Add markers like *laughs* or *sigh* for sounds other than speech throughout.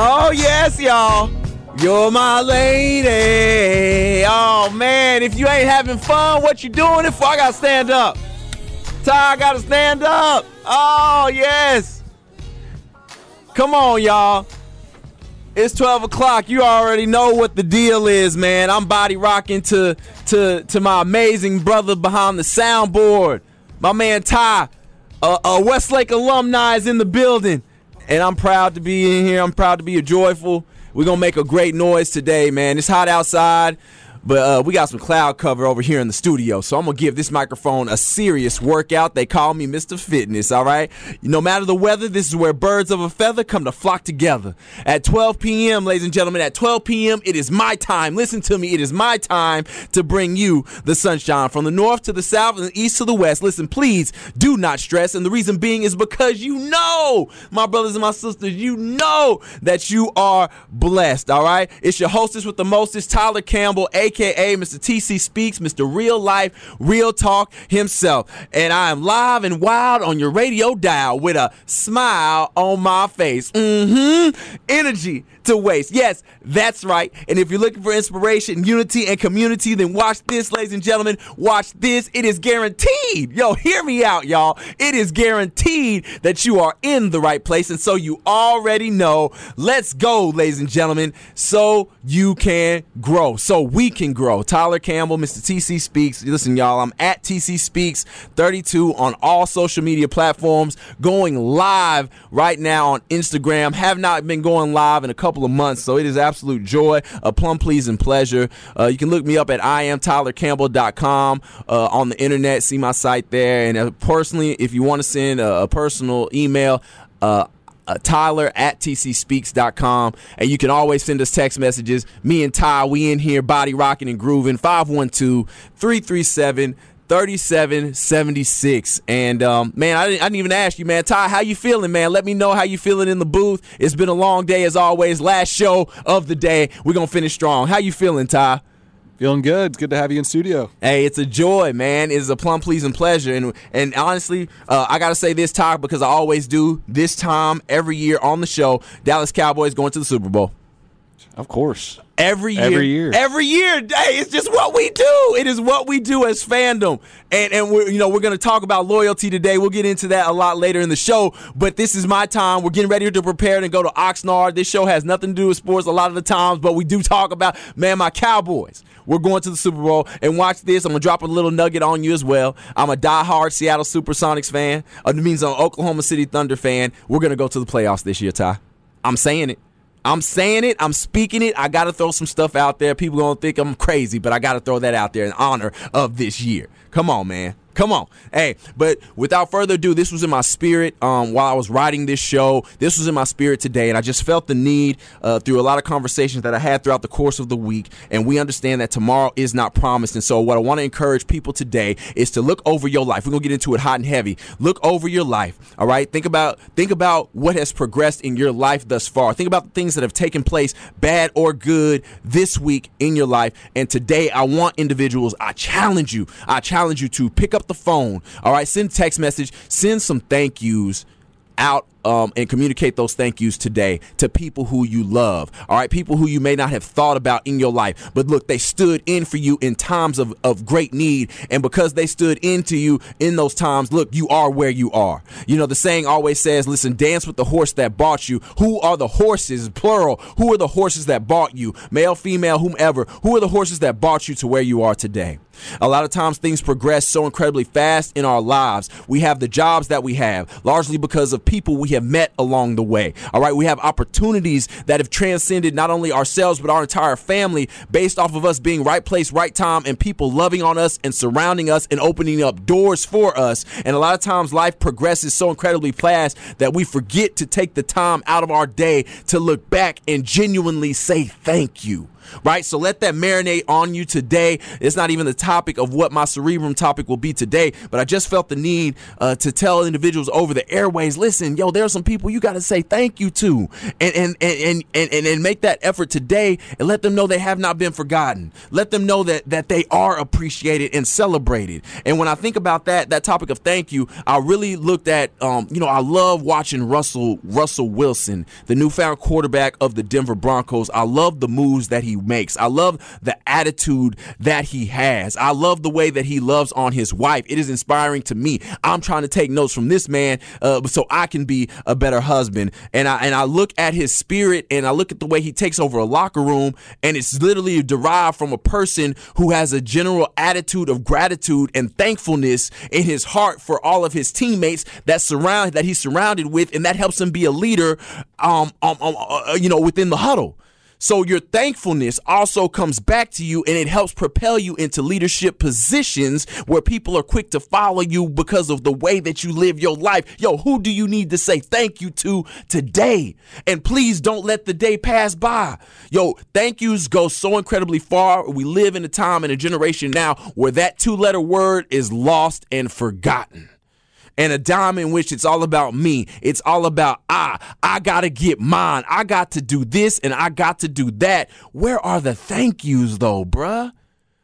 Oh, yes, y'all. You're my lady. Oh, man. If you ain't having fun, what you doing it for? I got to stand up. Ty, I got to stand up. Oh, yes. Come on, y'all. It's 12 o'clock. You already know what the deal is, man. I'm body rocking to, to, to my amazing brother behind the soundboard. My man Ty, a, a Westlake alumni, is in the building and I'm proud to be in here. I'm proud to be a joyful. We're gonna make a great noise today, man. It's hot outside. But uh, we got some cloud cover over here in the studio, so I'm gonna give this microphone a serious workout. They call me Mr. Fitness, all right? No matter the weather, this is where birds of a feather come to flock together. At 12 p.m., ladies and gentlemen, at 12 p.m., it is my time. Listen to me, it is my time to bring you the sunshine from the north to the south and the east to the west. Listen, please do not stress, and the reason being is because you know, my brothers and my sisters, you know that you are blessed, all right? It's your hostess with the mostest, Tyler Campbell, aka aka Mr. TC Speaks, Mr. Real Lyfe, Reel Talk himself. And I am live and wild on your radio dial with a smile on my face. Mm-hmm. Energy to waste. Yes, that's right. And if you're looking for inspiration, unity, and community, then watch this, ladies and gentlemen. Watch this. It is guaranteed. Yo, hear me out, y'all. It is guaranteed that you are in the right place. And so you already know. Let's go, ladies and gentlemen, so you can grow, so we can grow. Tyler Campbell, Mr. TC Speaks. Listen, y'all, I'm at TC Speaks 32 on all social media platforms, going live right now on Instagram. Have not been going live in a couple of months, so it is absolute joy, a plum pleasing pleasure. Uh, you can look me up at iamtylercampbell.com uh, on the internet, see my site there. And uh, personally, if you want to send a, a personal email, uh, uh, Tyler at tcspeaks.com. And you can always send us text messages. Me and Ty, we in here body rocking and grooving. 512 337 3776 and um, man I didn't, I didn't even ask you man ty how you feeling man let me know how you feeling in the booth it's been a long day as always last show of the day we're gonna finish strong how you feeling ty Feeling good. It's good to have you in studio. Hey, it's a joy, man. It's a plum pleasing pleasure. And and honestly, uh, I gotta say this talk because I always do this time every year on the show. Dallas Cowboys going to the Super Bowl. Of course. Every year, Every year. every year. Hey, it's just what we do. It is what we do as fandom, and and we're you know we're gonna talk about loyalty today. We'll get into that a lot later in the show. But this is my time. We're getting ready to prepare and go to Oxnard. This show has nothing to do with sports a lot of the times, but we do talk about man my Cowboys. We're going to the Super Bowl and watch this. I'm gonna drop a little nugget on you as well. I'm a diehard Seattle SuperSonics fan. Uh, It means I'm an Oklahoma City Thunder fan. We're gonna go to the playoffs this year, Ty. I'm saying it. I'm saying it. I'm speaking it. I got to throw some stuff out there. People going to think I'm crazy, but I got to throw that out there in honor of this year. Come on, man. Come on. Hey, but without further ado, this was in my spirit um, while I was writing this show. This was in my spirit today, and I just felt the need uh, through a lot of conversations that I had throughout the course of the week. And we understand that tomorrow is not promised. And so, what I want to encourage people today is to look over your life. We're gonna get into it hot and heavy. Look over your life. All right. Think about think about what has progressed in your life thus far. Think about the things that have taken place, bad or good, this week in your life. And today, I want individuals. I challenge you. I challenge you to pick up the phone. All right, send text message, send some thank yous out um, and communicate those thank yous today to people who you love. All right, people who you may not have thought about in your life, but look, they stood in for you in times of, of great need. And because they stood into you in those times, look, you are where you are. You know, the saying always says, listen, dance with the horse that bought you. Who are the horses, plural? Who are the horses that bought you? Male, female, whomever. Who are the horses that brought you to where you are today? A lot of times things progress so incredibly fast in our lives. We have the jobs that we have, largely because of people we we have met along the way. All right. We have opportunities that have transcended not only ourselves, but our entire family based off of us being right place, right time, and people loving on us and surrounding us and opening up doors for us. And a lot of times life progresses so incredibly fast that we forget to take the time out of our day to look back and genuinely say thank you right? So let that marinate on you today. It's not even the topic of what my cerebrum topic will be today, but I just felt the need uh, to tell individuals over the airways, listen, yo, there are some people you got to say thank you to, and and, and and and and make that effort today, and let them know they have not been forgotten. Let them know that that they are appreciated and celebrated. And when I think about that, that topic of thank you, I really looked at, um, you know, I love watching Russell Russell Wilson, the newfound quarterback of the Denver Broncos. I love the moves that he makes. I love the attitude that he has. I love the way that he loves on his wife. It is inspiring to me. I'm trying to take notes from this man uh, so I can be a better husband. And I and I look at his spirit and I look at the way he takes over a locker room and it's literally derived from a person who has a general attitude of gratitude and thankfulness in his heart for all of his teammates that surround that he's surrounded with and that helps him be a leader um, um, um uh, you know within the huddle. So your thankfulness also comes back to you and it helps propel you into leadership positions where people are quick to follow you because of the way that you live your life. Yo, who do you need to say thank you to today? And please don't let the day pass by. Yo, thank yous go so incredibly far. We live in a time and a generation now where that two letter word is lost and forgotten and a dime in which it's all about me. It's all about I. I got to get mine. I got to do this and I got to do that. Where are the thank yous though, bruh?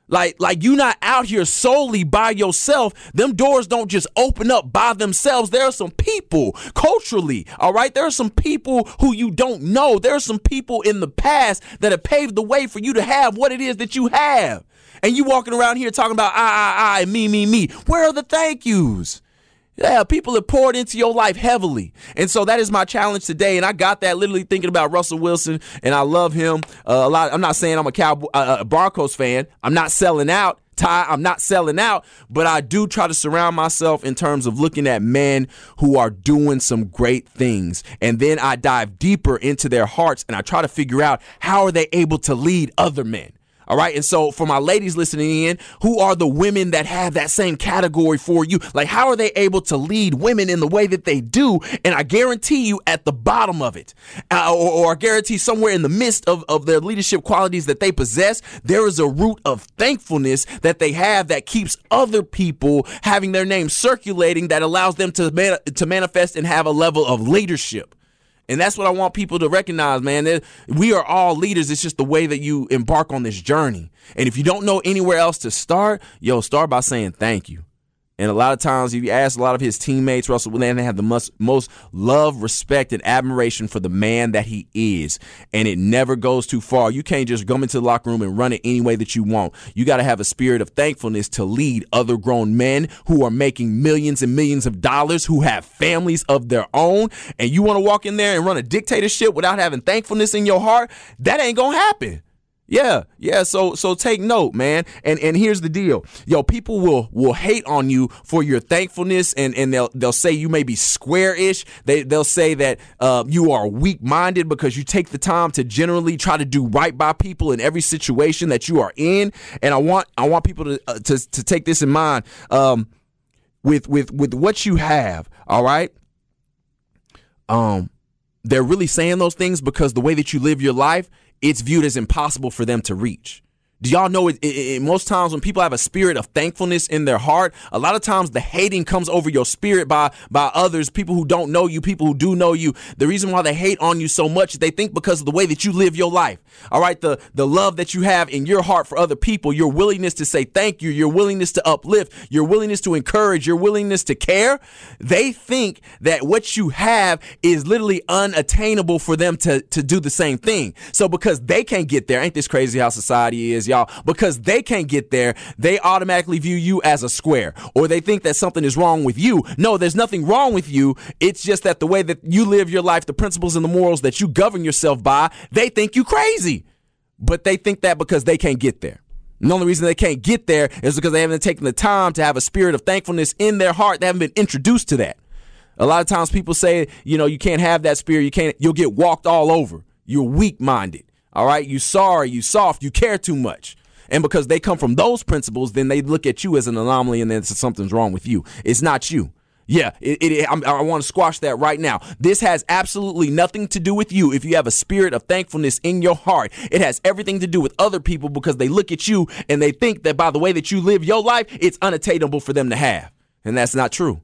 Like, like you not out here solely by yourself. Them doors don't just open up by themselves. There are some people culturally, all right? There are some people who you don't know. There are some people in the past that have paved the way for you to have what it is that you have. And you walking around here talking about I, I, I, me, me, me. Where are the thank yous? Yeah, people have poured into your life heavily. And so that is my challenge today. And I got that literally thinking about Russell Wilson, and I love him uh, a lot. I'm not saying I'm a Cowboy, uh, a Broncos fan. I'm not selling out. Ty, I'm not selling out, but I do try to surround myself in terms of looking at men who are doing some great things. And then I dive deeper into their hearts and I try to figure out how are they able to lead other men. All right. And so for my ladies listening in, who are the women that have that same category for you? Like, how are they able to lead women in the way that they do? And I guarantee you at the bottom of it, uh, or, or I guarantee somewhere in the midst of, of their leadership qualities that they possess, there is a root of thankfulness that they have that keeps other people having their name circulating that allows them to, man- to manifest and have a level of leadership. And that's what I want people to recognize, man. We are all leaders. It's just the way that you embark on this journey. And if you don't know anywhere else to start, yo, start by saying thank you. And a lot of times, if you ask a lot of his teammates, Russell Wilson, they have the most, most love, respect, and admiration for the man that he is. And it never goes too far. You can't just come into the locker room and run it any way that you want. You got to have a spirit of thankfulness to lead other grown men who are making millions and millions of dollars, who have families of their own. And you want to walk in there and run a dictatorship without having thankfulness in your heart? That ain't going to happen. Yeah, yeah. So so take note, man. And and here's the deal. Yo, people will will hate on you for your thankfulness and, and they'll they'll say you may be square-ish. They they'll say that uh, you are weak-minded because you take the time to generally try to do right by people in every situation that you are in. And I want I want people to uh, to to take this in mind. Um with with with what you have, all right? Um they're really saying those things because the way that you live your life it's viewed as impossible for them to reach. Do y'all know it, it, it, most times when people have a spirit of thankfulness in their heart, a lot of times the hating comes over your spirit by by others, people who don't know you, people who do know you. The reason why they hate on you so much is they think because of the way that you live your life. All right, the the love that you have in your heart for other people, your willingness to say thank you, your willingness to uplift, your willingness to encourage, your willingness to care, they think that what you have is literally unattainable for them to to do the same thing. So because they can't get there, ain't this crazy how society is, y'all, because they can't get there, they automatically view you as a square or they think that something is wrong with you. No, there's nothing wrong with you. It's just that the way that you live your life, the principles and the morals that you govern yourself by, they think you crazy. But they think that because they can't get there. And the only reason they can't get there is because they haven't taken the time to have a spirit of thankfulness in their heart. They haven't been introduced to that. A lot of times people say, you know, you can't have that spirit. You can't, you'll get walked all over. You're weak minded. All right. You sorry, you soft, you care too much. And because they come from those principles, then they look at you as an anomaly and then something's wrong with you. It's not you. Yeah, it, it, i want to squash that right now. This has absolutely nothing to do with you if you have a spirit of thankfulness in your heart. It has everything to do with other people because they look at you and they think that by the way that you live your life, it's unattainable for them to have. And that's not true.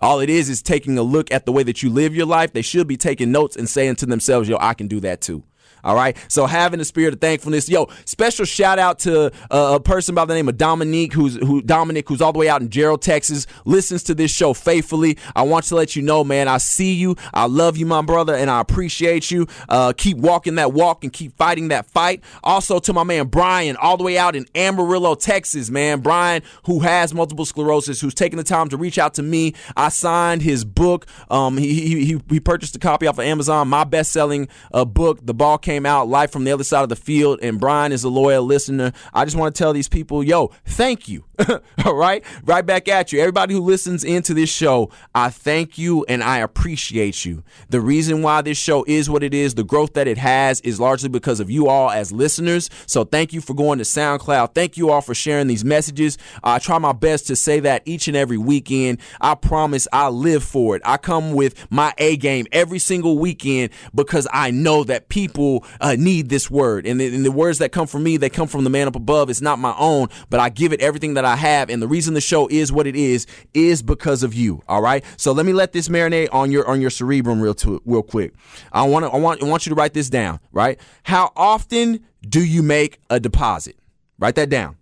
All it is is taking a look at the way that you live your life. They should be taking notes and saying to themselves, yo, I can do that too. All right. So having the spirit of thankfulness. Yo, special shout out to uh, a person by the name of Dominique, who's who Dominic, who's all the way out in Jarrell, Texas, listens to this show faithfully. I want to let you know, man, I see you. I love you, my brother, and I appreciate you. Uh, keep walking that walk and keep fighting that fight. Also to my man Brian, all the way out in Amarillo, Texas, man. Brian, who has multiple sclerosis, who's taking the time to reach out to me. I signed his book. Um, he, he, he purchased a copy off of Amazon, my best selling uh, book, The Ball came out live from the other side of the field, and Brian is a loyal listener. I just want to tell these people, yo, thank you. *laughs* All right, right back at you. Everybody who listens into this show, I thank you and I appreciate you. The reason why this show is what it is, the growth that it has, is largely because of you all as listeners. So thank you for going to SoundCloud. Thank you all for sharing these messages. I try my best to say that each and every weekend. I promise I live for it. I come with my A game every single weekend because I know that people uh, need this word. And the, and the words that come from me, they come from the man up above. It's not my own, but I give it everything that I have. And the reason the show is what it is is because of you. All right. So let me let this marinate on your on your cerebrum real to, real quick. I want I want I want you to write this down. Right. How often do you make a deposit? Write that down.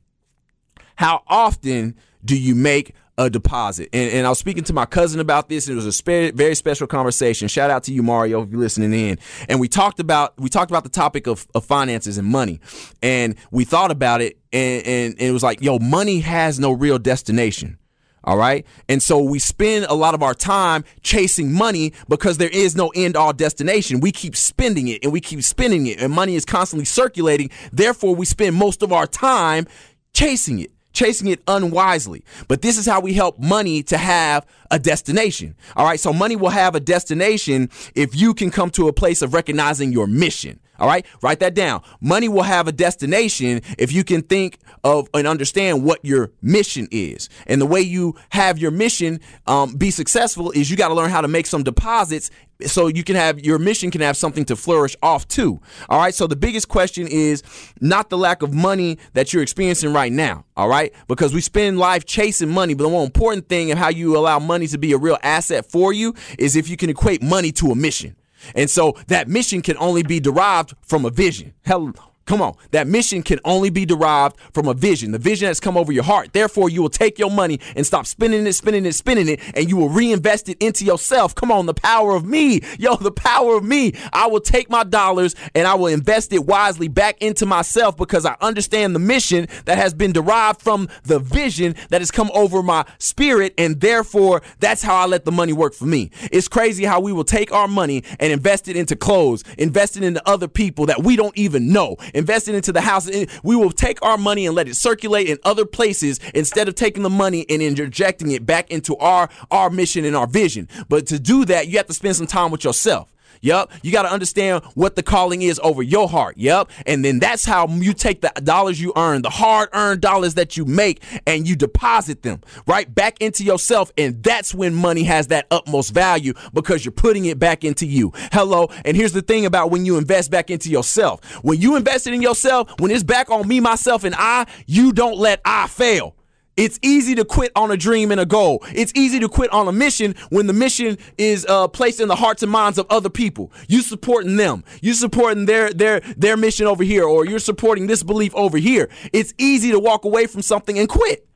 How often do you make a deposit. And, and, I was speaking to my cousin about this. And it was a spe- very special conversation. Shout out to you, Mario, if you're listening in. And we talked about we talked about the topic of, of finances and money. And we thought about it, and, and, and it was like, yo, money has no real destination. All right. And so we spend a lot of our time chasing money because there is no end all destination. We keep spending it and we keep spending it, and money is constantly circulating. Therefore, we spend most of our time chasing it chasing it unwisely. But this is how we help money to have a destination. All right. So money will have a destination if you can come to a place of recognizing your mission. All right, write that down. Money will have a destination if you can think of and understand what your mission is. And the way you have your mission um, be successful is you got to learn how to make some deposits so you can have your mission can have something to flourish off to. All right. So the biggest question is not the lack of money that you're experiencing right now. All right. Because we spend life chasing money, but the more important thing of how you allow money to be a real asset for you is if you can equate money to a mission. And so that mission can only be derived from a vision. Hell, Come on. That mission can only be derived from a vision, the vision that's come over your heart. Therefore, you will take your money and stop spending it, spending it, spending it, and you will reinvest it into yourself. Come on, the power of me. Yo, the power of me. I will take my dollars and I will invest it wisely back into myself because I understand the mission that has been derived from the vision that has come over my spirit. And therefore, that's how I let the money work for me. It's crazy how we will take our money and invest it into clothes, invest it into other people that we don't even know investing into the house. We will take our money and let it circulate in other places instead of taking the money and injecting it back into our our mission and our vision. But to do that, you have to spend some time with yourself. Yep. You got to understand what the calling is over your heart. Yep. And then that's how you take the dollars you earn, the hard earned dollars that you make, and you deposit them right back into yourself. And that's when money has that utmost value because you're putting it back into you. Hello. And here's the thing about when you invest back into yourself. When you invested in yourself, when it's back on me, myself, and I, you don't let I fail. It's easy to quit on a dream and a goal. It's easy to quit on a mission when the mission is uh, placed in the hearts and minds of other people. You supporting them. You supporting their their their mission over here, or you're supporting this belief over here. It's easy to walk away from something and quit.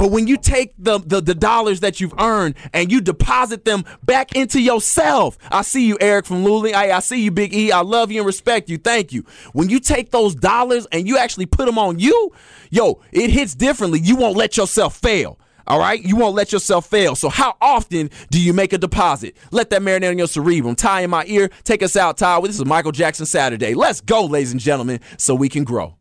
But when you take the, the, the, dollars that you've earned and you deposit them back into yourself, I see you, Eric from Luling. I, I see you, Big E. I love you and respect you. Thank you. When you take those dollars and you actually put them on you, yo, it hits differently. You won't let yourself fail. All right, you won't let yourself fail. So, how often do you make a deposit? Let that marinate on your cerebrum. Ty in my ear. Take us out, Ty. This is Michael Jackson Saturday. Let's go, ladies and gentlemen, so we can grow.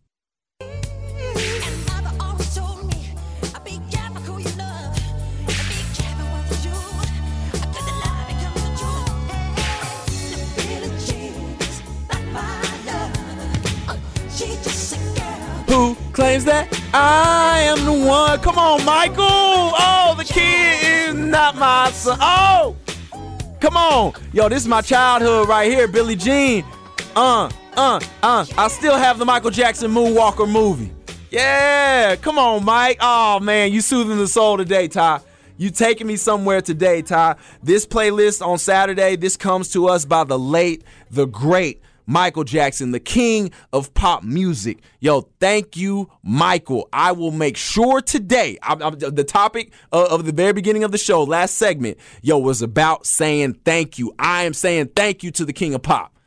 Claims that I am the one. Come on, Michael. Oh, the kid is not my son. Oh, come on. Yo, this is my childhood right here, Billie Jean. Uh, uh, uh. I still have the Michael Jackson Moonwalker movie. Yeah, come on, Mike. Oh, man, you soothing the soul today, Ty. You taking me somewhere today, Ty. This playlist on Saturday, this comes to us by the late, the great Michael Jackson, the king of pop music. Yo, thank you, Michael. I will make sure today, I'm, I'm, the topic of, of the very beginning of the show, last segment, yo, was about saying thank you. I am saying thank you to the king of pop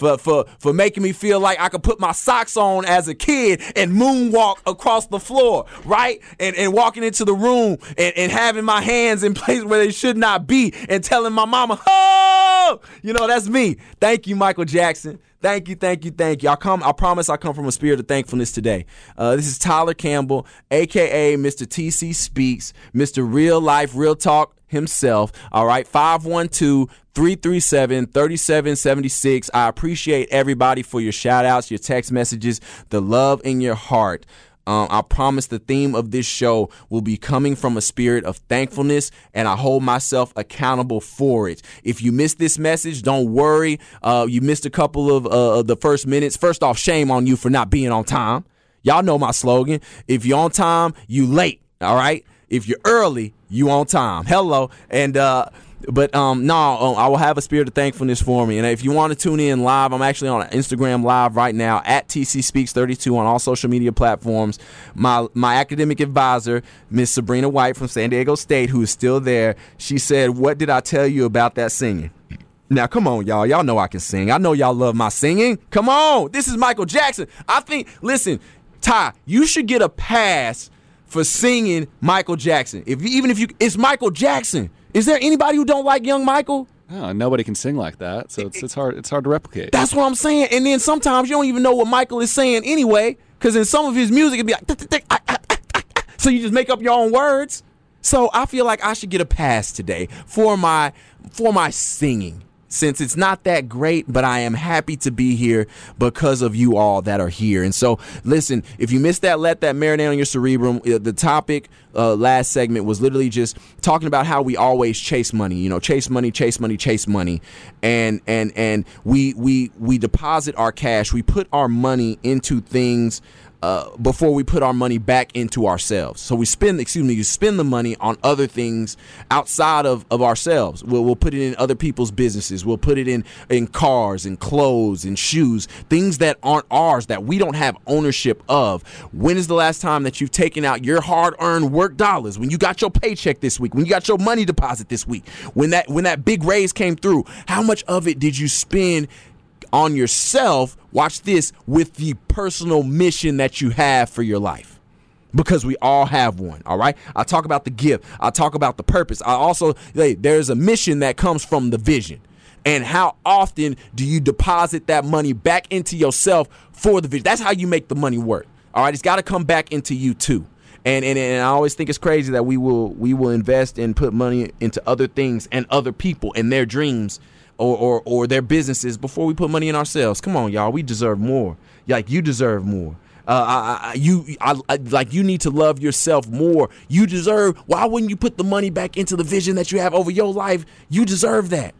for for for making me feel like I could put my socks on as a kid and moonwalk across the floor, right? And and walking into the room and, and having my hands in *laughs* places where they should not be and telling my mama, oh, you know, that's me. Thank you, Michael Jackson. Thank you, thank you, thank you. I come. I promise I come from a spirit of thankfulness today. Uh, this is Tyler Campbell, aka Mr. TC Speaks, Mr. Real Lyfe, Reel Talk himself. All right, 512 337 3776. I appreciate everybody for your shout outs, your text messages, the love in your heart. Um, I promise the theme of this show will be coming from a spirit of thankfulness, and I hold myself accountable for it. If you missed this message, don't worry. Uh, you missed a couple of uh, the first minutes. First off, shame on you for not being on time. Y'all know my slogan. If you're on time, you late. All right. If you're early, you on time. Hello. And uh but um no, um, I will have a spirit of thankfulness for me. And if you want to tune in live, I'm actually on Instagram live right now at TC Speaks 32 on all social media platforms. My my academic advisor, Miss Sabrina White from San Diego State, who is still there, she said, "What did I tell you about that singing?" Now, come on, y'all. Y'all know I can sing. I know y'all love my singing. Come on. This is Michael Jackson. I think, listen, Ty, you should get a pass for singing Michael Jackson. If even if you, it's Michael Jackson. Is there anybody who don't like Young Michael? Nobody can sing like that, so it's, it's hard. It's hard to replicate. That's what I'm saying. And then sometimes you don't even know what Michael is saying anyway, because in some of his music it'd be like, so you just make up your own words. So I feel like I should get a pass today for my for my singing since it's not that great, but I am happy to be here because of you all that are here. And so, listen, if you missed that, let that marinate on your cerebrum. Uh, the topic uh, last segment was literally just talking about how we always chase money. You know, chase money, chase money, chase money, and and and we we we deposit our cash. We put our money into things uh, before we put our money back into ourselves. So we spend, excuse me, you spend the money on other things outside of, of ourselves. We'll, we'll put it in other people's businesses. We'll put it in, in cars and clothes and shoes, things that aren't ours, that we don't have ownership of. When is the last time that you've taken out your hard earned work dollars? When you got your paycheck this week, when you got your money deposit this week, when that, when that big raise came through, how much of it did you spend on yourself, watch this, with the personal mission that you have for your life. Because we all have one, all right? I talk about the gift, I talk about the purpose. I also, hey, there's a mission that comes from the vision. And how often do you deposit that money back into yourself for the vision? That's how you make the money work. All right, it's got to come back into you too. And, and and I always think it's crazy that we will we will invest and put money into other things and other people and their dreams or, or, or their businesses before we put money in ourselves. Come on, y'all. We deserve more. Like you deserve more. Uh, I, I, you, I, I, like you need to love yourself more. You deserve. Why wouldn't you put the money back into the vision that you have over your life? You deserve that,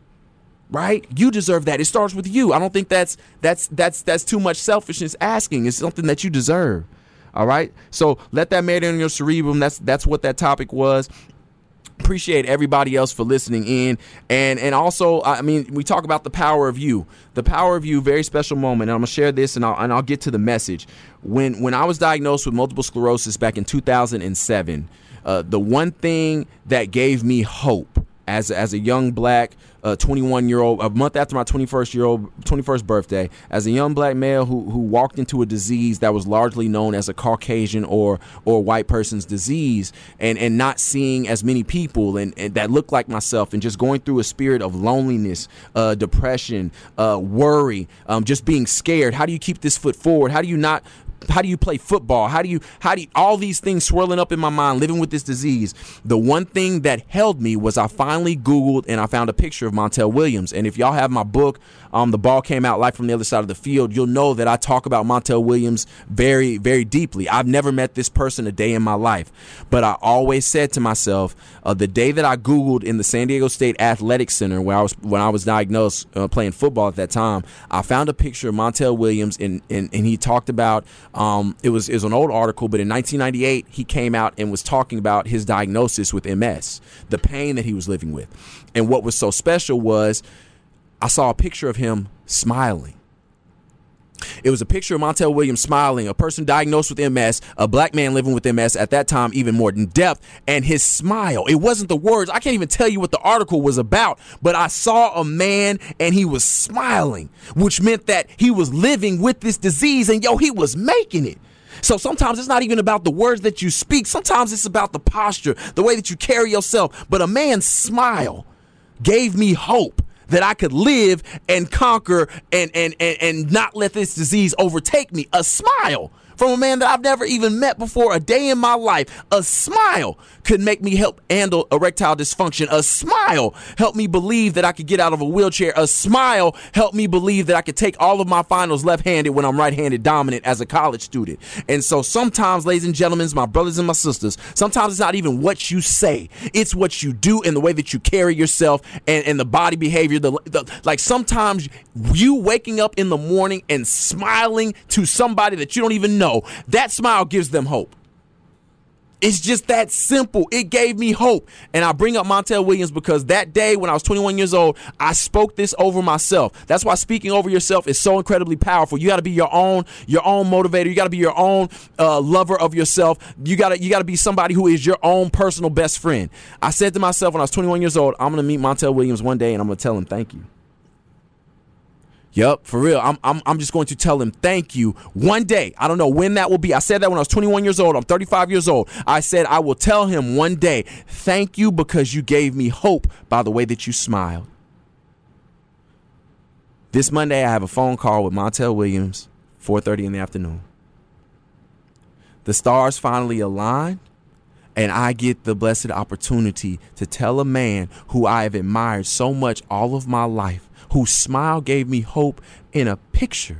right? You deserve that. It starts with you. I don't think that's that's that's that's too much selfishness asking. It's something that you deserve. All right. So let that marinate in your cerebrum. That's that's what that topic was appreciate everybody else for listening in. And and also i mean we talk about the power of you the power of you very special moment. And i'm gonna share this and i'll, and I'll get to the message. When when i was diagnosed with multiple sclerosis back in 2007 uh, the one thing that gave me hope as as a young black uh, 21 year old, a month after my 21st year old 21st birthday, as a young black male who who walked into a disease that was largely known as a Caucasian or or white person's disease, and and not seeing as many people and, and that looked like myself, and just going through a spirit of loneliness, uh, depression, uh, worry, um, just being scared. How do you keep this foot forward? How do you not how do you play football? How do you how do you, all these things swirling up in my mind living with this disease? The one thing that held me was I finally googled and I found a picture of Montel Williams. And if y'all have my book um, the ball came out live from the other side of the field, you'll know that I talk about Montel Williams very, very deeply. I've never met this person a day in my life, but I always said to myself, uh, the day that I Googled in the San Diego State Athletic Center where I was when I was diagnosed uh, playing football at that time, I found a picture of Montel Williams, and, and, and he talked about um, it was it was an old article, but in 1998 he came out and was talking about his diagnosis with MS, the pain that he was living with, and what was so special was I saw a picture of him smiling. It was a picture of Montel Williams smiling, a person diagnosed with MS, a black man living with MS at that time, even more in depth, and his smile. It wasn't the words. I can't even tell you what the article was about, but I saw a man and he was smiling, which meant that he was living with this disease and yo, he was making it. So sometimes it's not even about the words that you speak. Sometimes it's about the posture, the way that you carry yourself. But a man's smile gave me hope that I could live and conquer and, and, and, and not let this disease overtake me. A smile from a man that I've never even met before a day in my life. A smile could make me help handle erectile dysfunction. A smile helped me believe that I could get out of a wheelchair. A smile helped me believe that I could take all of my finals left handed when I'm right handed dominant as a college student. And so sometimes, ladies and gentlemen, my brothers and my sisters, sometimes it's not even what you say, it's what you do and the way that you carry yourself and, and the body behavior. The, the, like sometimes you waking up in the morning and smiling to somebody that you don't even know, that smile gives them hope. It's just that simple. It gave me hope. And I bring up Montel Williams because that day when I was 21 years old, I spoke this over myself. That's why speaking over yourself is so incredibly powerful. You got to be your own, your own motivator. You got to be your own uh, lover of yourself. You got to, you got to be somebody who is your own personal best friend. I said to myself when I was 21 years old, I'm going to meet Montel Williams one day and I'm going to tell him thank you. Yep, for real. I'm, I'm, I'm just going to tell him thank you one day. I don't know when that will be. I said that when I was 21 years old. I'm 35 years old. I said I will tell him one day, thank you because you gave me hope by the way that you smiled. This Monday, I have a phone call with Montel Williams, 4:30 in the afternoon. The stars finally align, and I get the blessed opportunity to tell a man who I have admired so much all of my life whose smile gave me hope in a picture.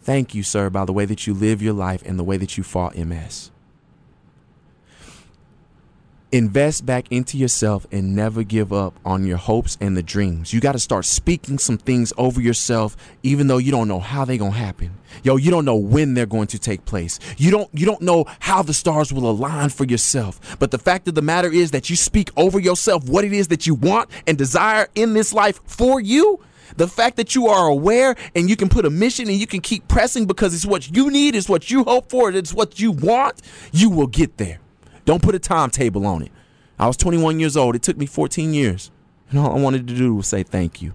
Thank you, sir, by the way that you live your life and the way that you fought MS. Invest back into yourself and never give up on your hopes and the dreams. You got to start speaking some things over yourself even though you don't know how they're going to happen. Yo, you don't know when they're going to take place. You don't you don't know how the stars will align for yourself. But the fact of the matter is that you speak over yourself what it is that you want and desire in this life for you. The fact that you are aware and you can put a mission and you can keep pressing because it's what you need, it's what you hope for, it's what you want, you will get there. Don't put a timetable on it. I was 21 years old. It took me 14 years. And all I wanted to do was say thank you.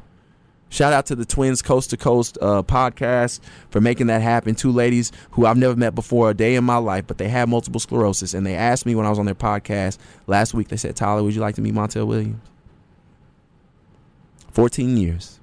Shout out to the Twins Coast to Coast uh, podcast for making that happen. Two ladies who I've never met before a day in my life, but they have multiple sclerosis. And they asked me when I was on their podcast last week, they said, Tyler, would you like to meet Montel Williams? 14 years.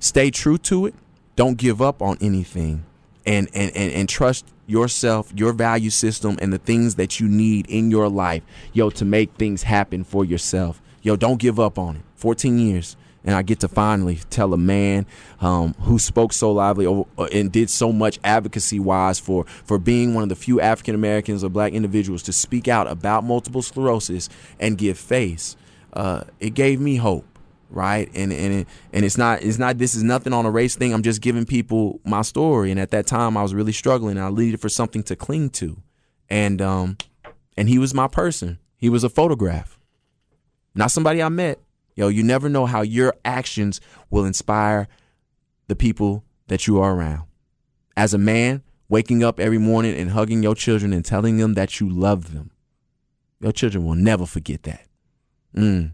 Stay true to it. Don't give up on anything. And, and, and, and trust yourself, your value system, and the things that you need in your life, yo, to make things happen for yourself. Yo, don't give up on it. 14 years. And I get to finally tell a man um, who spoke so lively uh, and did so much advocacy wise for, for being one of the few African Americans or black individuals to speak out about multiple sclerosis and give face. Uh, it gave me hope right? And and it, and it's not it's not this is nothing on a race thing. I'm just giving people my story. And at that time i was really struggling. I needed for something to cling to. And um and he was my person. He was a photograph. Not somebody i met. Yo you never know how your actions will inspire the people that you are around. As a man waking up every morning and hugging your children and telling them that you love them. Your children will never forget that. Mm.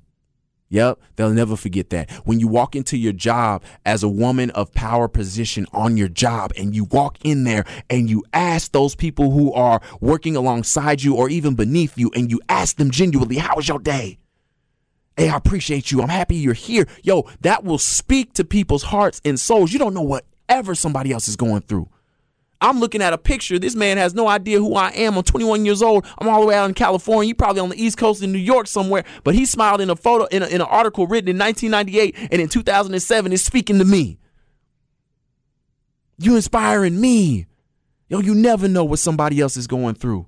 Yep, they'll never forget that. When you walk into your job as a woman of power position on your job and you walk in there and you ask those people who are working alongside you or even beneath you and you ask them genuinely, How was your day? Hey, I appreciate you. I'm happy you're here. Yo, that will speak to people's hearts and souls. You don't know whatever somebody else is going through. I'm looking at a picture. This man has no idea who I am. I'm 21 years old. I'm all the way out in California. You probably on the East Coast in New York somewhere. But he smiled in a photo in, a, in an article written in 1998 and in 2007 is speaking to me. You inspiring me. Yo, you never know what somebody else is going through.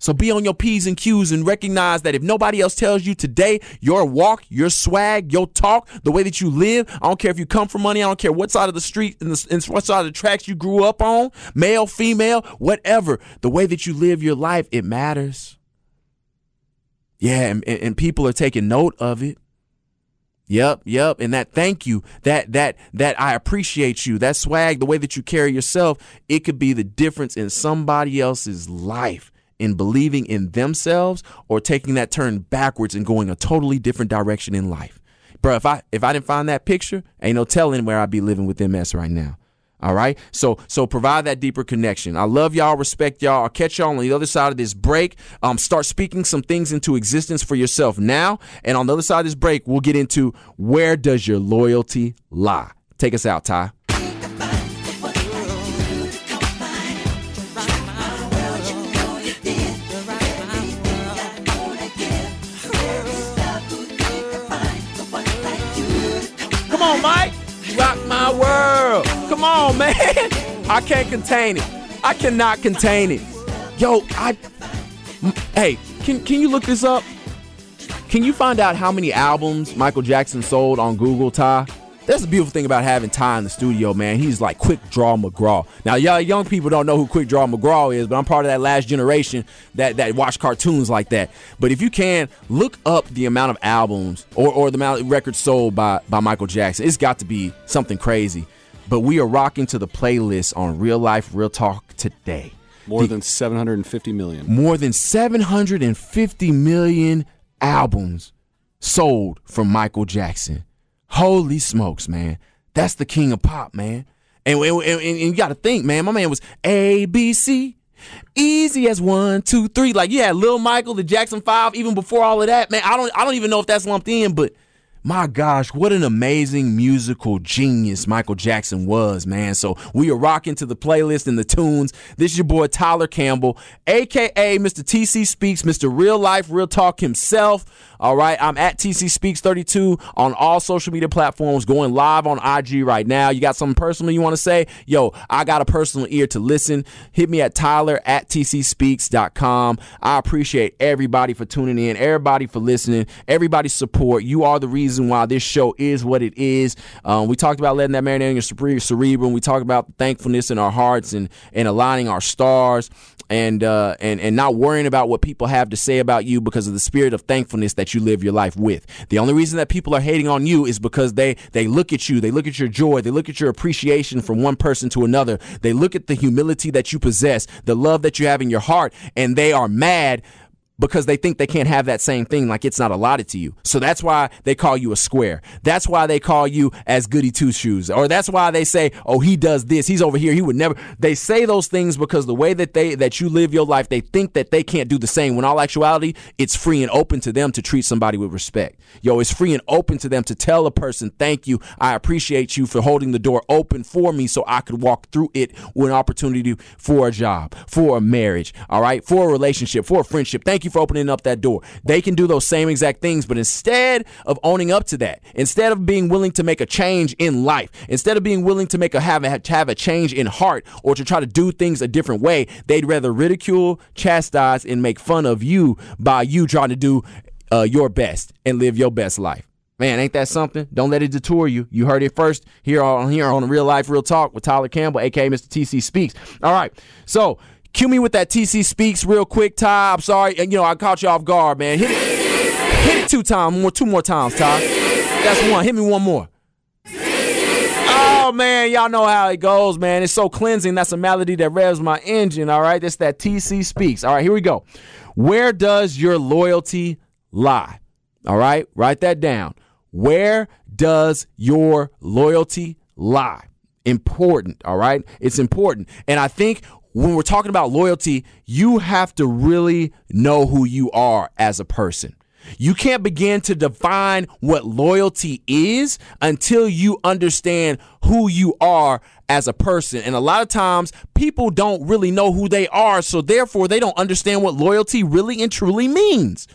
So be on your P's and Q's and recognize that if nobody else tells you today, your walk, your swag, your talk, the way that you live, I don't care if you come from money, I don't care what side of the street and, what side of the tracks you grew up on, male, female, whatever, the way that you live your life, it matters. Yeah, and, and people are taking note of it. Yep, yep. And that thank you, that that that I appreciate you, that swag, the way that you carry yourself, it could be the difference in somebody else's life in believing in themselves or taking that turn backwards and going a totally different direction in life. Bro, if I if I didn't find that picture, ain't no telling where I'd be living with MS right now. All right. So so provide that deeper connection. I love y'all, respect y'all. I'll catch y'all on the other side of this break. Um, start speaking some things into existence for yourself now. And on the other side of this break, we'll get into where does your loyalty lie. Take us out, Ty. Come on, man. *laughs* I can't contain it. I cannot contain it. Yo, I. Hey, can can you look this up? Can you find out how many albums Michael Jackson sold on Google, Ty? That's the beautiful thing about having Ty in the studio, man. He's like Quick Draw McGraw. Now, y'all young people don't know who Quick Draw McGraw is, but I'm part of that last generation that that watch cartoons like that. But if you can look up the amount of albums or, or the amount of records sold by by Michael Jackson, it's got to be something crazy. But we are rocking to the playlist on Real Lyfe Reel Talk today. More the, than 750 million. More than 750 million albums sold from Michael Jackson. Holy smokes, man. That's the king of pop, man. And, and, and, and you got to think, man, my man was A, B, C, easy as one, two, three. Like, yeah, Lil Michael, the Jackson Five, even before all of that, man. I don't, I don't even know if that's lumped in, but my gosh, what an amazing musical genius Michael Jackson was, man. So we are rocking to the playlist and the tunes. This is your boy Tyler Campbell, aka Mr. TC Speaks, Mr. Real Lyfe, Reel Talk himself. All right, I'm at TC Speaks 32 on all social media platforms, going live on IG right now. You got something personal you want to say? Yo, I got a personal ear to listen. Hit me at Tyler at TCSpeaks.com. I appreciate everybody for tuning in, everybody for listening, everybody's support. You are the reason why this show is what it is. Um, we talked about letting that marinate in your cerebrum. We talked about thankfulness in our hearts and, and aligning our stars and uh, and and not worrying about what people have to say about you because of the spirit of thankfulness that you live your life with. The only reason that people are hating on you is because they they look at you, they look at your joy, they look at your appreciation from one person to another. They look at the humility that you possess, the love that you have in your heart, and they are mad because they think they can't have that same thing like it's not allotted to you. So that's why they call you a square. That's why they call you as goody two shoes. Or that's why they say, "Oh, he does this. He's over here. He would never." They say those things because the way that they that you live your life, they think that they can't do the same. When all actuality, it's free and open to them to treat somebody with respect. Yo, it's free and open to them to tell a person, "Thank you. I appreciate you for holding the door open for me so I could walk through it with an opportunity for a job, for a marriage, all right, for a relationship, for a friendship. Thank you you for opening up that door. They can do those same exact things, but instead of owning up to that, instead of being willing to make a change in life, instead of being willing to make a have a, have a change in heart or to try to do things a different way, they'd rather ridicule, chastise, and make fun of you by you trying to do uh, your best and live your best life. Man, ain't that something? Don't let it detour you. You heard it first here on here on Real Lyfe Reel Talk with Tyler Campbell, aka Mr. TC Speaks. All right, so Cue me with that TC Speaks real quick, Ty. I'm sorry. You know, I caught you off guard, man. Hit it, hit it two times, more, two more times, Ty. That's one. Hit me one more. Oh man, y'all know how it goes, man. It's so cleansing. That's a melody that revs my engine. All right, that's that TC speaks. All right, here we go. Where does your loyalty lie? All right, write that down. Where does your loyalty lie? Important. All right, it's important, and I think when we're talking about loyalty, you have to really know who you are as a person. You can't begin to define what loyalty is until you understand who you are as a person. And a lot of times people don't really know who they are, so therefore they don't understand what loyalty really and truly means.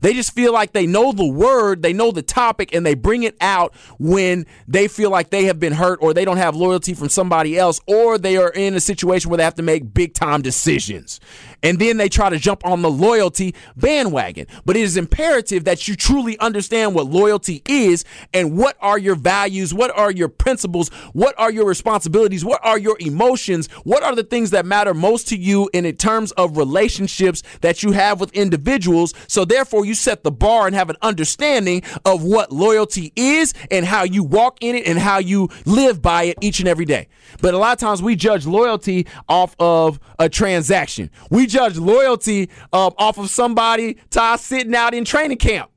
They just feel like they know the word, they know the topic, and they bring it out when they feel like they have been hurt or they don't have loyalty from somebody else or they are in a situation where they have to make big time decisions. And then they try to jump on the loyalty bandwagon. But it is imperative that you truly understand what loyalty is and what are your values, what are your principles, what are your responsibilities, what are your emotions, what are the things that matter most to you in terms of relationships that you have with individuals. So therefore, you set the bar and have an understanding of what loyalty is and how you walk in it and how you live by it each and every day. But a lot of times we judge loyalty off of a transaction. We judge loyalty um, off of somebody Ty sitting out in training camp.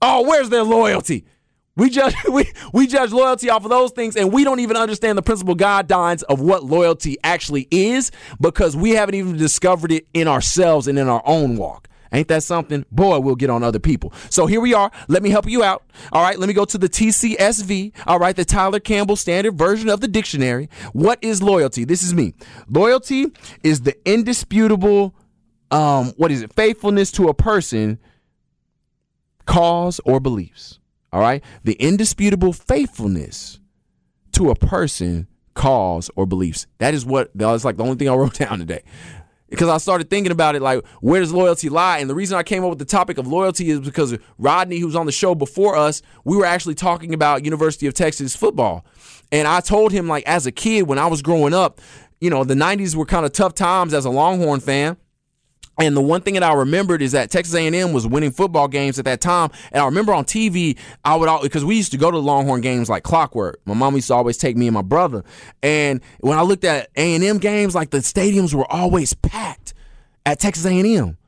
Oh, where's their loyalty? We judge *laughs* we, we judge loyalty off of those things, and we don't even understand the principal guidelines of what loyalty actually is because we haven't even discovered it in ourselves and in our own walk. Ain't that something? Boy, we'll get on other people. So here we are. Let me help you out. All right, let me go to the TCSV. All right, the Tyler Campbell Standard Version of the dictionary. What is loyalty? This is me. Loyalty is the indisputable, um, what is it? Faithfulness to a person, cause, or beliefs. All right, the indisputable faithfulness to a person, cause, or beliefs. That is what that's like the only thing I wrote *laughs* down today because I started thinking about it like, where does loyalty lie? And the reason I came up with the topic of loyalty is because Rodney, who's on the show before us, we were actually talking about University of Texas football. And I told him, like, as a kid, when I was growing up, you know, the 90s were kind of tough times as a Longhorn fan. And the one thing that I remembered is that Texas A&M was winning football games at that time. And I remember on TV, I would because we used to go to Longhorn games like clockwork. My mom used to always take me and my brother. And when I looked at A&M games, like the stadiums were always packed at Texas A&M.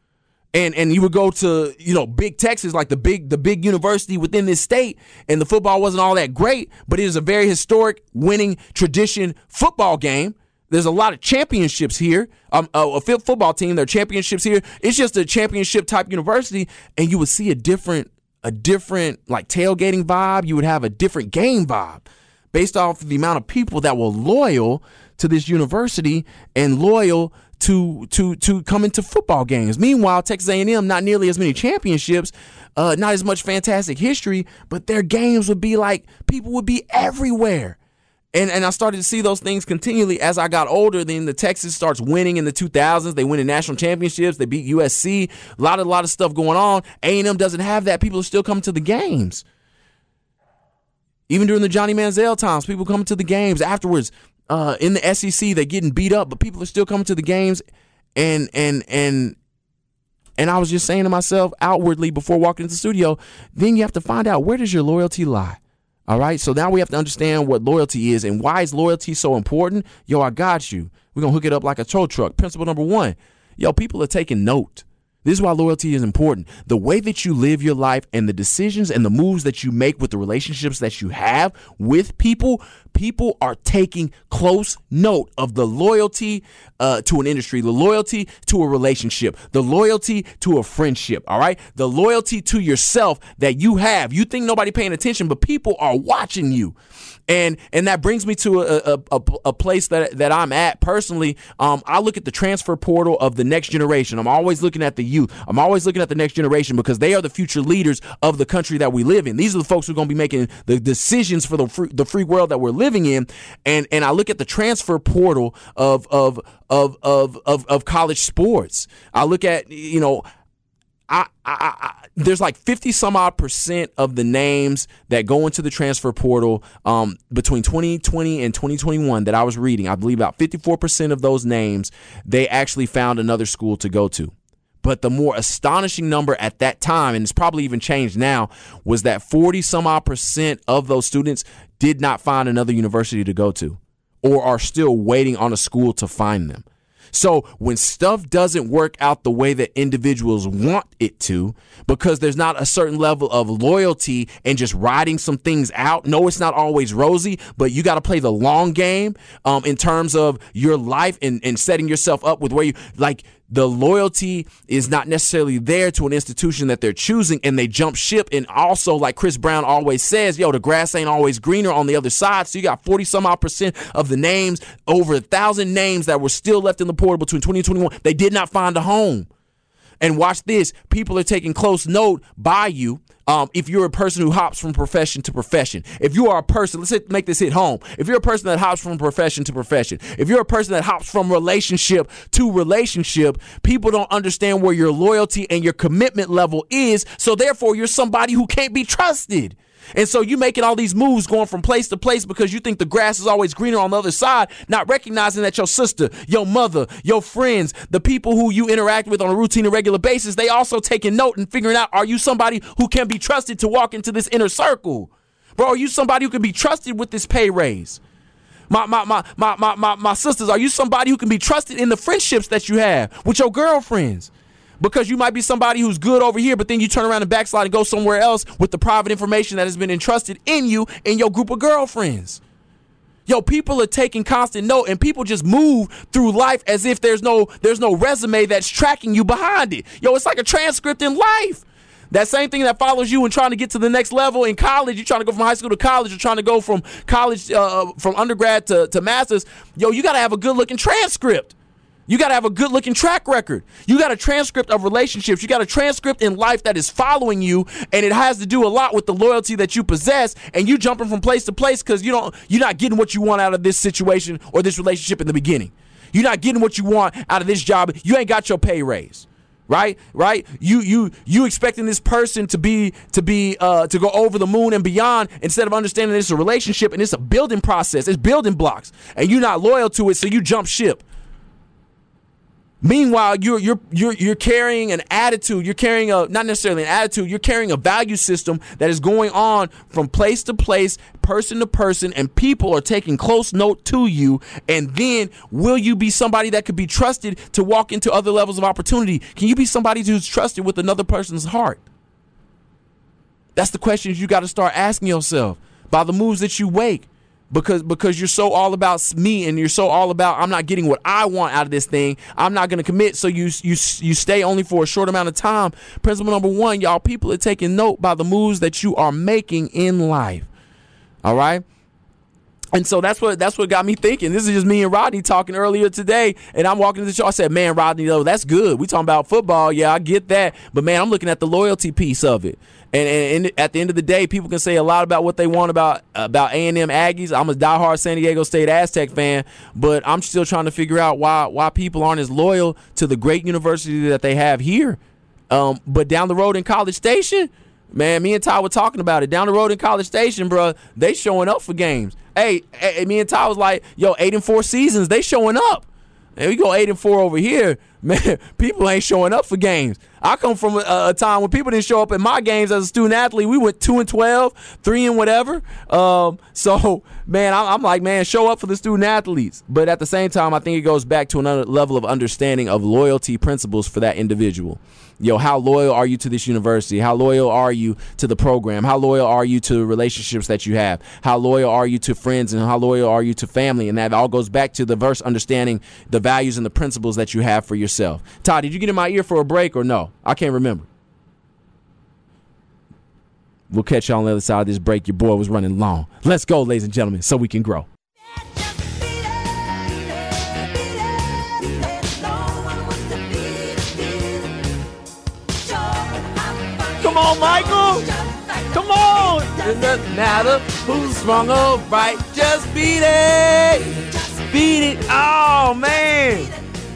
And and you would go to you know big Texas, like the big the big university within this state, and the football wasn't all that great, but it was a very historic, winning tradition football game there's a lot of championships here. Um, a, a football team, there are championships here. It's just a championship type university, and you would see a different, a different like tailgating vibe. You would have a different game vibe based off the amount of people that were loyal to this university and loyal to to to come into football games. Meanwhile, Texas A&M not nearly as many championships, uh, not as much fantastic history, but their games would be like people would be everywhere. And, and I started to see those things continually as I got older. Then the Texas starts winning in the 2000s. They win the national championships. They beat USC. A lot of a lot of stuff going on. A&M doesn't have that. People are still coming to the games. Even during the Johnny Manziel times, people coming to the games afterwards. Uh, in the SEC, they're getting beat up, but people are still coming to the games. And and and and I was just saying to myself outwardly before walking into the studio, then you have to find out where does your loyalty lie. All right. So now we have to understand what loyalty is and why is loyalty so important. Yo, I got you. We're going to hook it up like a tow truck. Principle number one. Yo, people are taking note. This is why loyalty is important. The way that you live your life and the decisions and the moves that you make with the relationships that you have with people, people are taking close note of the loyalty uh, to an industry, the loyalty to a relationship, the loyalty to a friendship. All right, the loyalty to yourself that you have. You think nobody paying attention, but people are watching you and and that brings me to a, a, a, place that that I'm at personally. Um, I look at the transfer portal of the next generation. I'm always looking at the youth. I'm always looking at the next generation because they are the future leaders of the country that we live in. These are the folks who are going to be making the decisions for the free, the free world that we're living in. And and I look at the transfer portal of of of of of, of college sports. I look at you know I, I, there's like 50 some odd percent of the names that go into the transfer portal um, between 2020 and 2021 that I was reading. I believe about 54% of those names they actually found another school to go to. But the more astonishing number at that time, and it's probably even changed now, was that 40 some odd percent of those students did not find another university to go to or are still waiting on a school to find them. So when stuff doesn't work out the way that individuals want it to, because there's not a certain level of loyalty and just riding some things out. No, it's not always rosy, but you got to play the long game um, in terms of your life and, and setting yourself up with where you like the loyalty is not necessarily there to an institution that they're choosing and they jump ship. And also like chris brown always says yo the grass ain't always greener on the other side. So you got 40 some odd percent of the names over a thousand names that were still left in the portal between 2021 they did not find a home and watch this people are taking close note by you um, if you're a person who hops from profession to profession, if you are a person, let's hit, make this hit home. If you're a person that hops from profession to profession, if you're a person that hops from relationship to relationship, people don't understand where your loyalty and your commitment level is. So therefore, you're somebody who can't be trusted. And so you making all these moves going from place to place because you think the grass is always greener on the other side, not recognizing that your sister, your mother, your friends, the people who you interact with on a routine and regular basis, they also taking note and figuring out are you somebody who can be trusted to walk into this inner circle? Bro, are you somebody who can be trusted with this pay raise? My, my, my, my, my, my, my sisters, are you somebody who can be trusted in the friendships that you have with your girlfriends? Because you might be somebody who's good over here, but then you turn around and backslide and go somewhere else with the private information that has been entrusted in you and your group of girlfriends. Yo, people are taking constant note and people just move through life as if there's no there's no resume that's tracking you behind it. Yo, it's like a transcript in life. That same thing that follows you in trying to get to the next level in college. You're trying to go from high school to college. You're trying to go from college, uh, from undergrad to, to master's. Yo, you got to have a good looking transcript. You got to have a good looking track record. You got a transcript of relationships. You got a transcript in life that is following you, and it has to do a lot with the loyalty that you possess. And you jumping from place to place because you don't, you're not getting what you want out of this situation or this relationship in the beginning. You're not getting what you want out of this job. You ain't got your pay raise right right you you you expecting this person to be to be uh to go over the moon and beyond instead of understanding it's a relationship and it's a building process it's building blocks and you're not loyal to it so you jump ship Meanwhile, you're you're you're you're carrying an attitude. You're carrying a not necessarily an attitude. You're carrying a value system that is going on from place to place, person to person, and people are taking close note to you. And then, will you be somebody that could be trusted to walk into other levels of opportunity? Can you be somebody who's trusted with another person's heart? That's the questions you got to start asking yourself by the moves that you make because because you're so all about me and you're so all about I'm not getting what I want out of this thing. I'm not going to commit. So you you you stay only for a short amount of time. Principle number one, y'all people are taking note by the moves that you are making in life. All right. And so that's what that's what got me thinking. This is just me and Rodney talking earlier today, and I'm walking to the show. I said, "Man, Rodney, though, that's good. We talking about football, yeah, I get that, but man, I'm looking at the loyalty piece of it. And, and, and, at the end of the day, people can say a lot about what they want about about A and M Aggies. I'm a diehard San Diego State Aztec fan, but I'm still trying to figure out why why people aren't as loyal to the great university that they have here. Um, but down the road in College Station, man, me and Ty were talking about it. Down the road in College Station, bro, they showing up for games. Hey, hey me and Ty was like, yo, eight and four seasons, they showing up. And we go eight and four over here, *laughs* man. People ain't showing up for games. I come from a, a, time when people didn't show up at my games as a student athlete. We went two and 12, three and whatever. Um, so, man, I'm, I'm, like, man, show up for the student athletes. But at the same time, I think it goes back to another level of understanding of loyalty principles for that individual yo, how loyal are you to this university? How loyal are you to the program? How loyal are you to relationships that you have? How loyal are you to friends and how loyal are you to family? And that all goes back to the verse understanding the values and the principles that you have for yourself. Todd, did you get in my ear for a break or no? I can't remember. We'll catch y'all on the other side of this break. Your boy was running long. Let's go, ladies and gentlemen, so we can grow. Come on, Michael. Come on. It doesn't matter who's wrong or right. Just beat it. Beat it. Oh, man.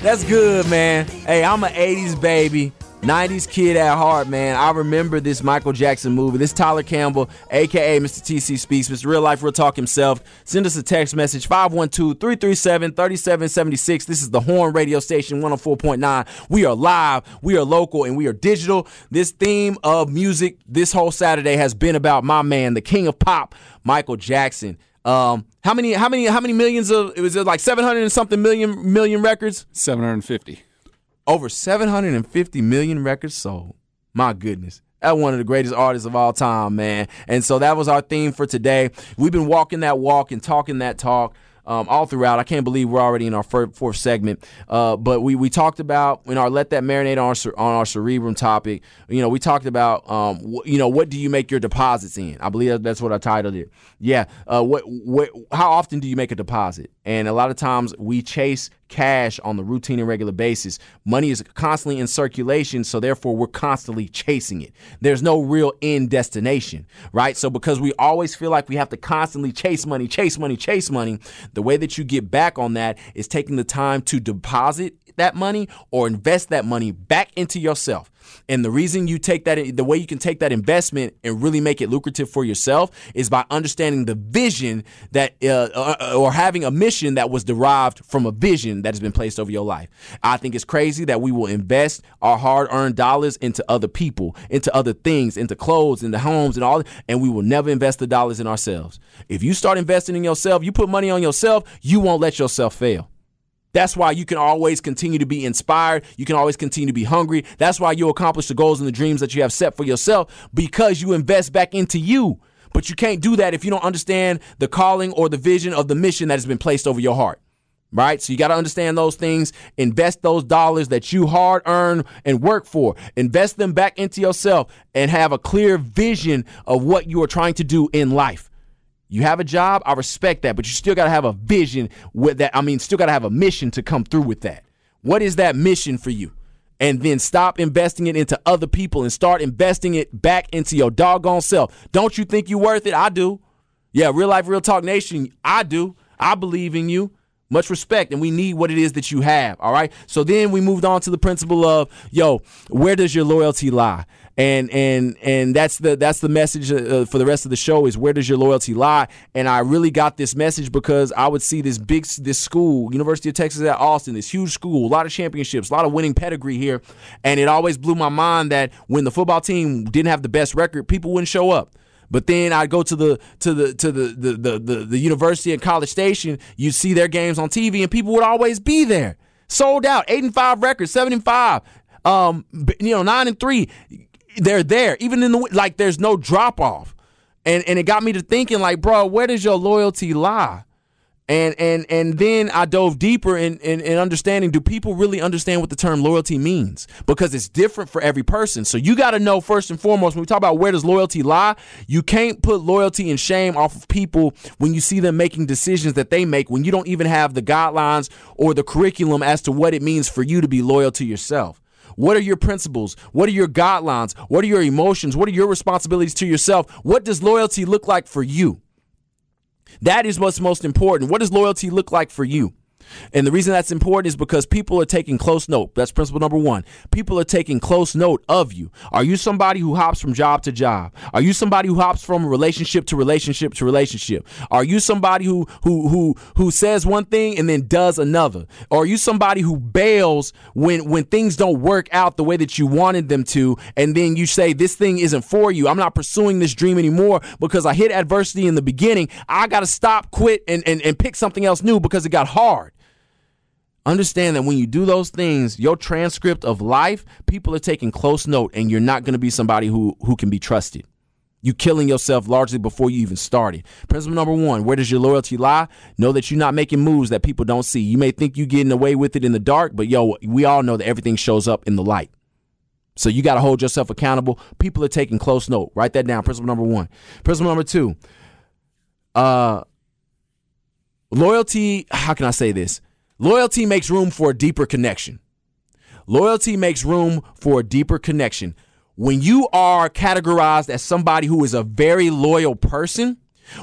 That's good, man. Hey, I'm an 80s baby. 90s kid at heart, man. I remember this Michael Jackson movie. This Tyler Campbell, aka Mr. TC Speaks, Mr. Real Lyfe Reel Talk himself. Send us a text message 512-337-3776. This is the Horn Radio Station 104.9. We are live, we are local, and we are digital. This theme of music this whole Saturday has been about my man, the king of pop, Michael Jackson. Um, how many how many how many millions of it was like 700 and something million million records? 750. Over 750 million records sold. My goodness. That's one of the greatest artists of all time, man. And so that was our theme for today. We've been walking that walk and talking that talk. um, all throughout. I can't believe we're already in our fourth, fourth segment. Uh, but we, we talked about in our let that marinate on our, on our cerebrum topic. You know, we talked about um, wh- you know what do you make your deposits in? I believe that's what I titled it. Yeah. Uh, what what how often do you make a deposit? And a lot of times we chase cash on the routine and regular basis. Money is constantly in circulation, so therefore we're constantly chasing it. There's no real end destination, right? So because we always feel like we have to constantly chase money, chase money, chase money, the way that you get back on that is taking the time to deposit that money or invest that money back into yourself. And the reason you take that, the way you can take that investment and really make it lucrative for yourself is by understanding the vision that, uh, uh, or having a mission that was derived from a vision that has been placed over your life. I think it's crazy that we will invest our hard earned dollars into other people, into other things, into clothes, into homes, and all, and we will never invest the dollars in ourselves. If you start investing in yourself, you put money on yourself, you won't let yourself fail. That's why you can always continue to be inspired. You can always continue to be hungry. That's why you'll accomplish the goals and the dreams that you have set for yourself because you invest back into you. But you can't do that if you don't understand the calling or the vision of the mission that has been placed over your heart. Right? So you got to understand those things. Invest those dollars that you hard earn and work for. Invest them back into yourself and have a clear vision of what you are trying to do in life. You have a job, I respect that, but you still got to have a vision with that. I mean, still got to have a mission to come through with that. What is that mission for you? And then stop investing it into other people and start investing it back into your doggone self. Don't you think you're worth it? I do. Yeah, Real Lyfe, Reel Talk nation, I do. I believe in you. Much respect, and we need what it is that you have. All right. So then we moved on to the principle of, yo, where does your loyalty lie? And and and that's the that's the message uh, for the rest of the show is where does your loyalty lie? And i really got this message because i would see this big this school university of texas at austin this huge school a lot of championships a lot of winning pedigree here. And it always blew my mind that when the football team didn't have the best record people wouldn't show up. But then I go to the to the to the the the, the, the university and college station. You see their games on TV, and people would always be there, sold out, eight and five records, seven and five, um, you know, nine and three they're there. Even in the like, there's no drop off, and and it got me to thinking like, bro, where does your loyalty lie? And and and then I dove deeper in, in, in understanding. Do people really understand what the term loyalty means? Because it's different for every person. So you got to know first and foremost when we talk about where does loyalty lie. You can't put loyalty and shame off of people when you see them making decisions that they make when you don't even have the guidelines or the curriculum as to what it means for you to be loyal to yourself. What are your principles? What are your guidelines? What are your emotions? What are your responsibilities to yourself? What does loyalty look like for you? That is what's most important. What does loyalty look like for you? And the reason that's important is because people are taking close note. That's principle number one. People are taking close note of you. Are you somebody who hops from job to job? Are you somebody who hops from relationship to relationship to relationship? Are you somebody who who who who says one thing and then does another? Or are you somebody who bails when when things don't work out the way that you wanted them to, and then you say this thing isn't for you? I'm not pursuing this dream anymore because I hit adversity in the beginning. I got to stop, quit, and, and and pick something else new because it got hard. Understand that when you do those things, your transcript of life, people are taking close note, and you're not going to be somebody who, who can be trusted. You're killing yourself largely before you even started. Principle number one: Where does your loyalty lie? Know that you're not making moves that people don't see. You may think you're getting away with it in the dark, but yo, we all know that everything shows up in the light. So you got to hold yourself accountable. People are taking close note. Write that down. Principle number one. Principle number two. Uh, loyalty. How can I say this? Loyalty makes room for a deeper connection. Loyalty makes room for a deeper connection. When you are categorized as somebody who is a very loyal person,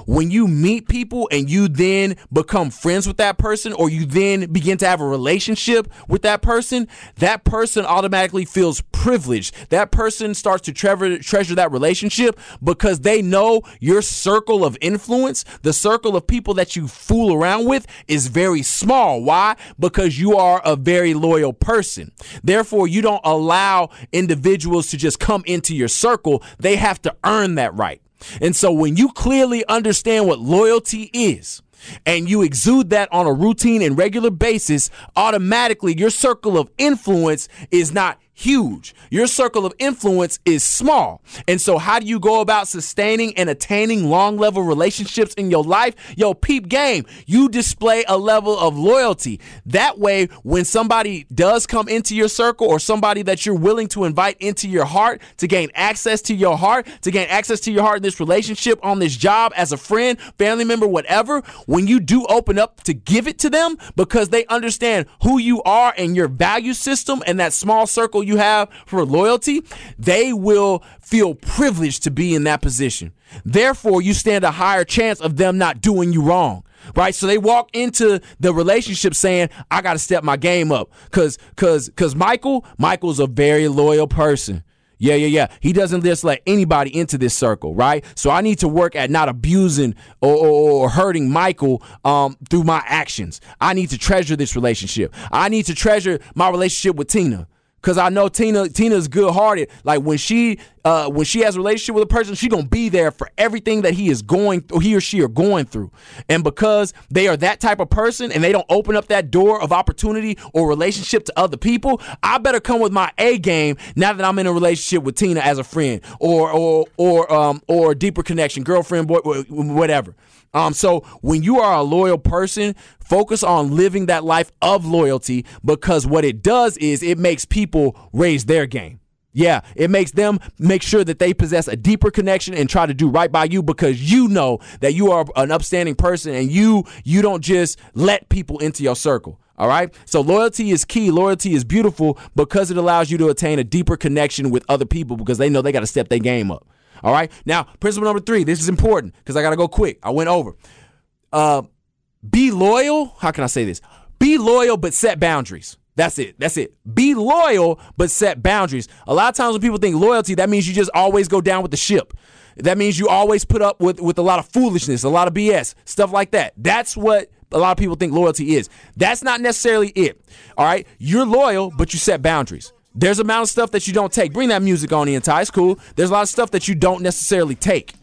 when you meet people and you then become friends with that person or you then begin to have a relationship with that person, that person automatically feels privileged. That person starts to treasure, treasure that relationship because they know your circle of influence, the circle of people that you fool around with is very small. Why? Because you are a very loyal person. Therefore, you don't allow individuals to just come into your circle. They have to earn that right. And so when you clearly understand what loyalty is, and you exude that on a routine and regular basis, automatically your circle of influence is not huge. Your circle of influence is small. And so, how do you go about sustaining and attaining long level relationships in your life? Yo, peep game. You display a level of loyalty. That way, when somebody does come into your circle or somebody that you're willing to invite into your heart to gain access to your heart, to gain access to your heart in this relationship, on this job, as a friend, family member, whatever, when you do open up to give it to them because they understand who you are and your value system and that small circle you have for loyalty, they will feel privileged to be in that position. Therefore, you stand a higher chance of them not doing you wrong right? So they walk into the relationship saying, "I got to step my game up," because because because Michael Michael's a very loyal person. Yeah, yeah, yeah. He doesn't just let anybody into this circle, right? So I need to work at not abusing or, or, or, hurting Michael um, through my actions. I need to treasure this relationship. I need to treasure my relationship with Tina. Cause I know Tina Tina's good hearted. Like when she uh, when she has a relationship with a person, she gonna be there for everything that he is going through, he or she are going through. And because they are that type of person and they don't open up that door of opportunity or relationship to other people, I better come with my A game now that I'm in a relationship with Tina as a friend or or or um or deeper connection, girlfriend, boy, whatever. Um, so when you are a loyal person, focus on living that life of loyalty because what it does is it makes people raise their game. Yeah, it makes them make sure that they possess a deeper connection and try to do right by you because you know that you are an upstanding person and you you don't just let people into your circle. All right. So loyalty is key. Loyalty is beautiful because it allows you to attain a deeper connection with other people because they know they got to step their game up. All right. Now, principle number three. This is important because I got to go quick. I went over. Uh, be loyal. How can I say this? Be loyal, but set boundaries. That's it. That's it. Be loyal, but set boundaries. A lot of times when people think loyalty, that means you just always go down with the ship. That means you always put up with, with a lot of foolishness, a lot of BS, stuff like that. That's what a lot of people think loyalty is. That's not necessarily it. All right. You're loyal, but you set boundaries. There's a amount of stuff that you don't take. Bring that music on the entire school. There's a lot of stuff that you don't necessarily take.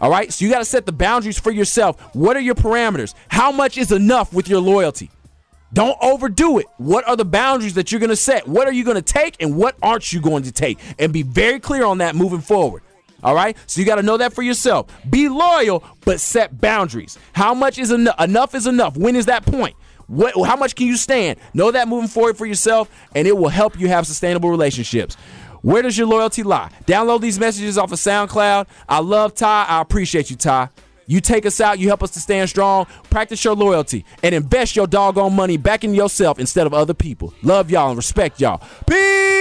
All right. So you got to set the boundaries for yourself. What are your parameters? How much is enough with your loyalty? Don't overdo it. What are the boundaries that you're going to set? What are you going to take and what aren't you going to take? And be very clear on that moving forward. All right. So you got to know that for yourself. Be loyal, but set boundaries. How much is enough? Enough is enough. When is that point? What, how much can you stand? Know that moving forward for yourself, and it will help you have sustainable relationships. Where does your loyalty lie? Download these messages off of SoundCloud. I love Ty. I appreciate you, Ty. You take us out, you help us to stand strong. Practice your loyalty and invest your doggone money back in yourself instead of other people. Love y'all and respect y'all. Peace.